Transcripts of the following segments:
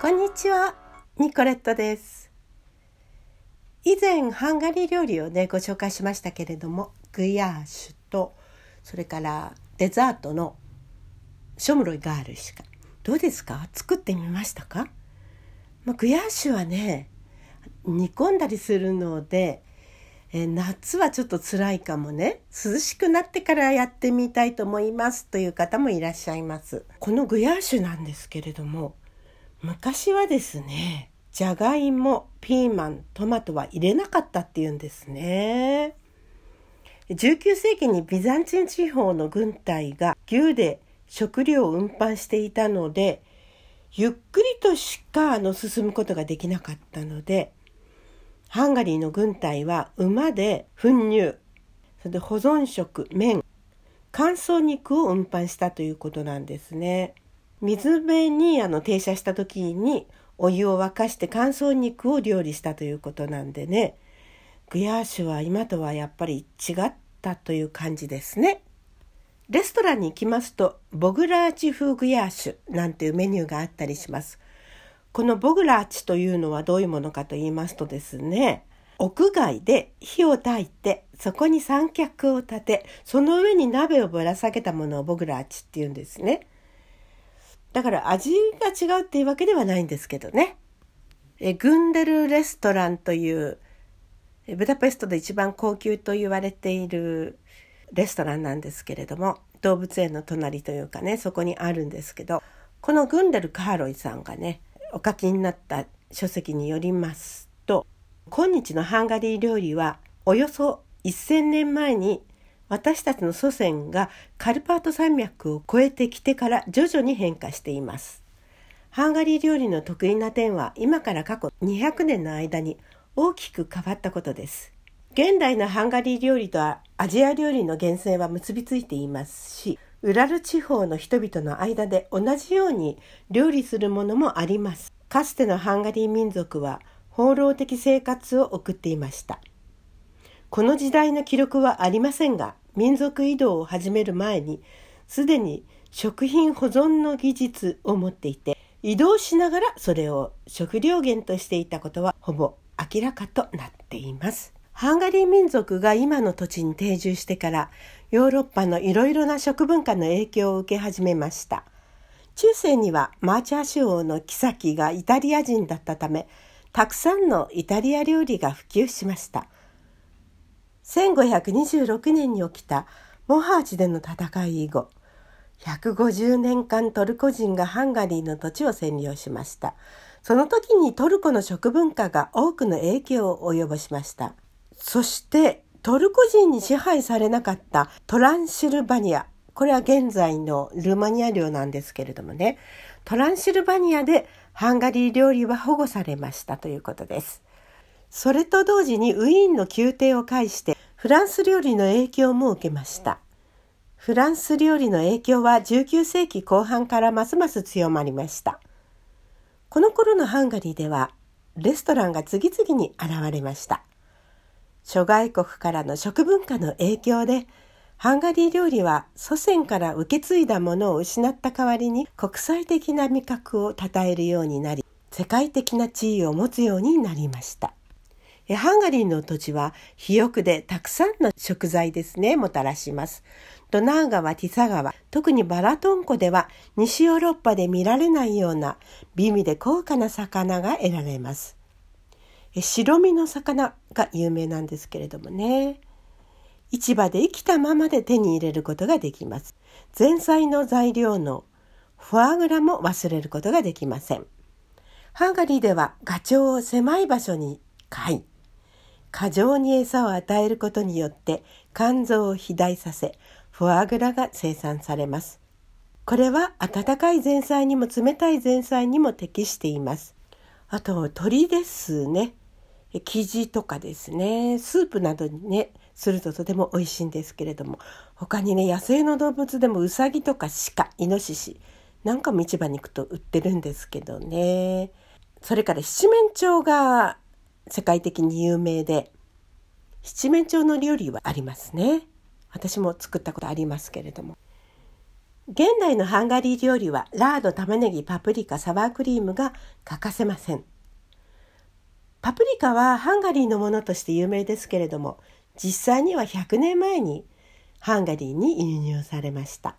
こんにちは、ニコレットです。以前ハンガリー料理をねご紹介しましたけれども、グヤーシュとそれからデザートのショムロイガールシカ。どうですか？作ってみましたか？まあ、グヤーシュはね煮込んだりするので。え夏はちょっと辛いかもね涼しくなってからやってみたいと思いますという方もいらっしゃいますこのグヤーシュなんですけれども昔はですねじゃがいもピーマントマトは入れなかったっていうんですね19世紀にビザンチン地方の軍隊が牛で食料を運搬していたのでゆっくりとしかあの進むことができなかったのでハンガリーの軍隊は馬で糞乳それで保存食麺乾燥肉を運搬したということなんですね。水辺にあの停車した時にお湯を沸かして乾燥肉を料理したということなんでねグヤーシュは今とはやっぱり違ったという感じですね。レストランに行きますとボグラーチ風グヤーシュなんていうメニューがあったりします。このボグラーチというのはどういうものかと言いますとですね屋外で火を焚いてそこに三脚を立てその上に鍋をぶら下げたものをボグラーチっていうんですねだから味が違うっていうわけではないんですけどね。えグンデルレストランというブダペストで一番高級と言われているレストランなんですけれども動物園の隣というかねそこにあるんですけどこのグンデル・カーロイさんがねお書きになった書籍によりますと今日のハンガリー料理はおよそ1,000年前に私たちの祖先がカルパート山脈を越えてきてから徐々に変化しています。ハンガリー料理の得意な点は今から過去200年の間に大きく変わったことです。現代のハンガリー料理とはアジア料理の源泉は結びついていますしウラル地方の人々の間で同じように料理するものもあります。かつてのハンガリー民族は放浪的生活を送っていました。この時代の記録はありませんが、民族移動を始める前に、すでに食品保存の技術を持っていて、移動しながらそれを食料源としていたことはほぼ明らかとなっています。ハンガリー民族が今の土地に定住してからヨーロッパのいろいろな食文化の影響を受け始めました。中世にはマーチャー州王の妃がイタリア人だったため、たくさんのイタリア料理が普及しました。1526年に起きたモハーチでの戦い以後、150年間トルコ人がハンガリーの土地を占領しました。その時にトルコの食文化が多くの影響を及ぼしました。そしてトルコ人に支配されなかったトランシルバニア。これは現在のルーマニア領なんですけれどもね。トランシルバニアでハンガリー料理は保護されましたということです。それと同時にウィーンの宮廷を介してフランス料理の影響も受けました。フランス料理の影響は19世紀後半からますます強まりました。この頃のハンガリーではレストランが次々に現れました。諸外国からの食文化の影響でハンガリー料理は祖先から受け継いだものを失った代わりに国際的な味覚を称えるようになり世界的な地位を持つようになりました。ハンガリーの土地は肥沃でたくさんの食材ですね、もたらします。ドナウ川、ティサ川、特にバラトン湖では西ヨーロッパで見られないような美味で高価な魚が得られます。白身の魚が有名なんですけれどもね。市場で生きたままで手に入れることができます。前菜の材料のフォアグラも忘れることができません。ハンガリーではガチョウを狭い場所に飼い、過剰に餌を与えることによって肝臓を肥大させ、フォアグラが生産されます。これは温かい前菜にも冷たい前菜にも適しています。あと鶏ですね。生地とかですね、スープなどにね、するととても美味しいんですけれども、他にね、野生の動物でもウサギとか鹿、イノシシなんかも市場に行くと売ってるんですけどね。それから七面鳥が世界的に有名で、七面鳥の料理はありますね。私も作ったことありますけれども。現代のハンガリー料理はラード、玉ねぎ、パプリカ、サワークリームが欠かせません。パプリカはハンガリーのものとして有名ですけれども、実際には100年前にハンガリーに輸入されました。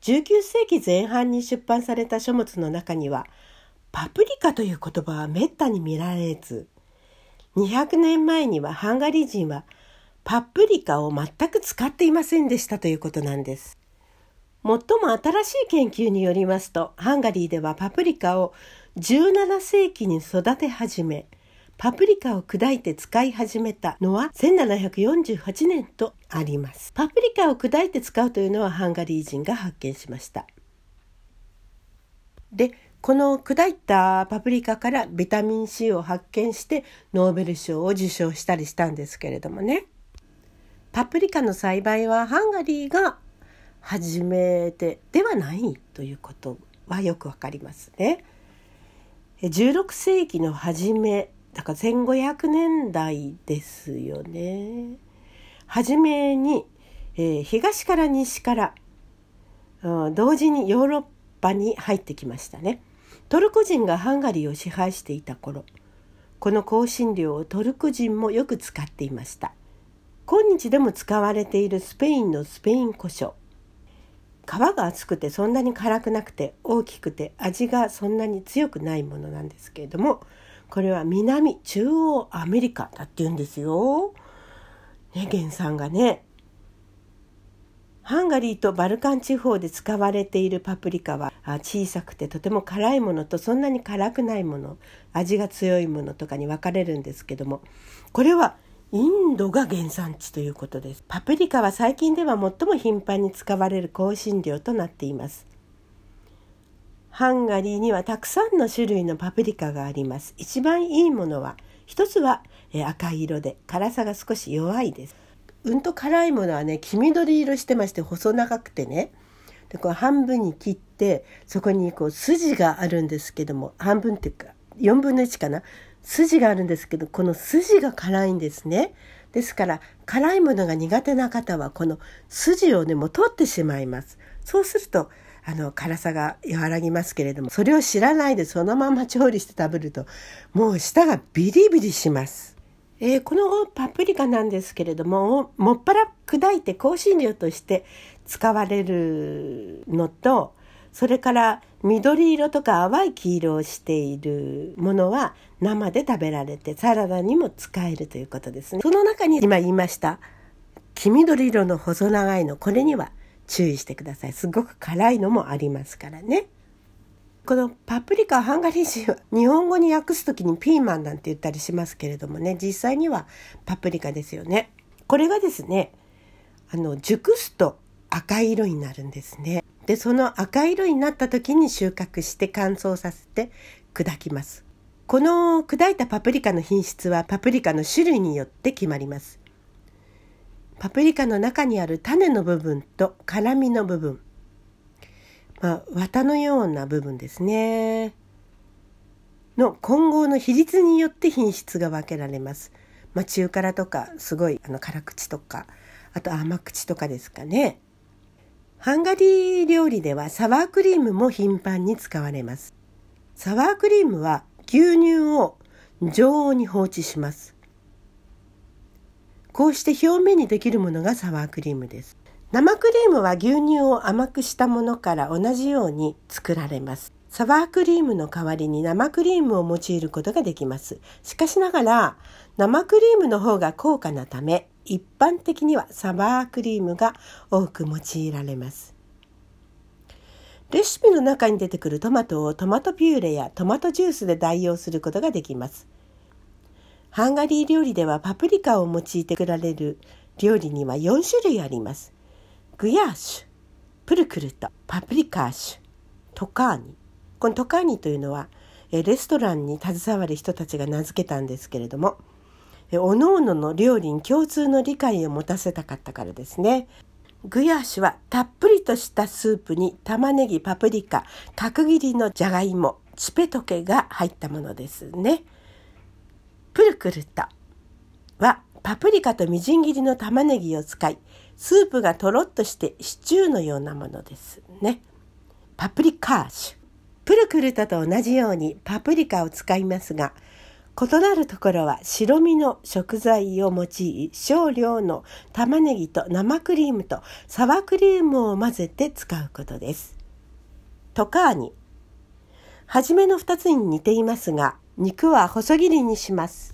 19世紀前半に出版された書物の中には、パプリカという言葉はめったに見られず、200年前にはハンガリー人はパプリカを全く使っていませんでしたということなんです。最も新しい研究によりますと、ハンガリーではパプリカを17世紀に育て始め、パプリカを砕いて使い始めたのは1748年とあります。パプリカを砕いて使うというのはハンガリー人が発見しました。で、この砕いたパプリカからビタミン C を発見してノーベル賞を受賞したりしたんですけれどもね。パプリカの栽培はハンガリーが初めてではないということはよくわかりますね。16世紀の初めだから1500年代ですよね。初めに、えー、東から西から、うん、同時にヨーロッパに入ってきましたね。トルコ人がハンガリーを支配していた頃この香辛料をトルコ人もよく使っていました今日でも使われているスペインのスペイン胡椒皮が厚くてそんなに辛くなくて大きくて味がそんなに強くないものなんですけれどもこれは南中央アメリカだって言うんですよ。ね原産がね。ハンガリーとバルカン地方で使われているパプリカは小さくてとても辛いものとそんなに辛くないもの味が強いものとかに分かれるんですけどもこれはインドが原産地ということです。パプリカは最近では最も頻繁に使われる香辛料となっています。ハンガリーにはたくさんの種類のパプリカがあります。一番いいものは一つは赤い色で辛さが少し弱いです。うんと辛いものはね黄緑色してまして細長くてねでこう半分に切ってそこにこう筋があるんですけども半分っていうか4分の1かな筋があるんですけどこの筋が辛いんですね。ですから辛いものが苦手な方はこの筋をねもう取ってしまいます。そうするとあの辛さが和らぎますけれどもそれを知らないでそのまま調理して食べるともう舌がビリビリします。えー、このパプリカなんですけれどももっぱら砕いて香辛料として使われるのとそれから緑色とか淡い黄色をしているものは生で食べられてサラダにも使えるということですね。その中に今言いました黄緑色の細長いのこれには注意してください。すごく辛いのもありますからね。このパプリカハンガリー人は日本語に訳す時にピーマンなんて言ったりしますけれどもね実際にはパプリカですよね。これがですねあの熟すと赤い色になるんですね。でその赤色になった時に収穫して乾燥させて砕きます。この砕いたパプリカの品質はパプリカの種類によって決まります。パプリカの中にある種の部分と辛みの部分まあ、綿のような部分ですね。の混合の比率によって品質が分けられます。まあ、中辛とかすごいあの辛口とかあと甘口とかですかね。ハンガリー料理ではサワークリームも頻繁に使われます。サワークリームは牛乳を常温に放置します。こうして表面にできるものがサワークリームです。生クリームは牛乳を甘くしたものから同じように作られます。サワークリームの代わりに生クリームを用いることができます。しかしながら、生クリームの方が高価なため、一般的にはサワークリームが多く用いられます。レシピの中に出てくるトマトをトマトピューレやトマトジュースで代用することができます。ハンガリー料理ではパプリカを用いて作られる料理には4種類あります。グヤーシュプルクルトパプリカーシュトカーニこのトカーニというのはレストランに携わる人たちが名付けたんですけれどもおのおのの料理に共通の理解を持たせたかったからですね。グヤーシュはたっぷりとしたスープに玉ねぎ、パプリカ、角切りのじゃがいも、チペトケが入ったものですね。プルクルトはパプリカとみじん切りの玉ねぎを使い、スープがとろっとしてシチューのようなものですね。パプリカーシュ。プルクルタと同じようにパプリカを使いますが、異なるところは白身の食材を用い少量の玉ねぎと生クリームとサワークリームを混ぜて使うことです。トカーニ。はじめの2つに似ていますが、肉は細切りにします。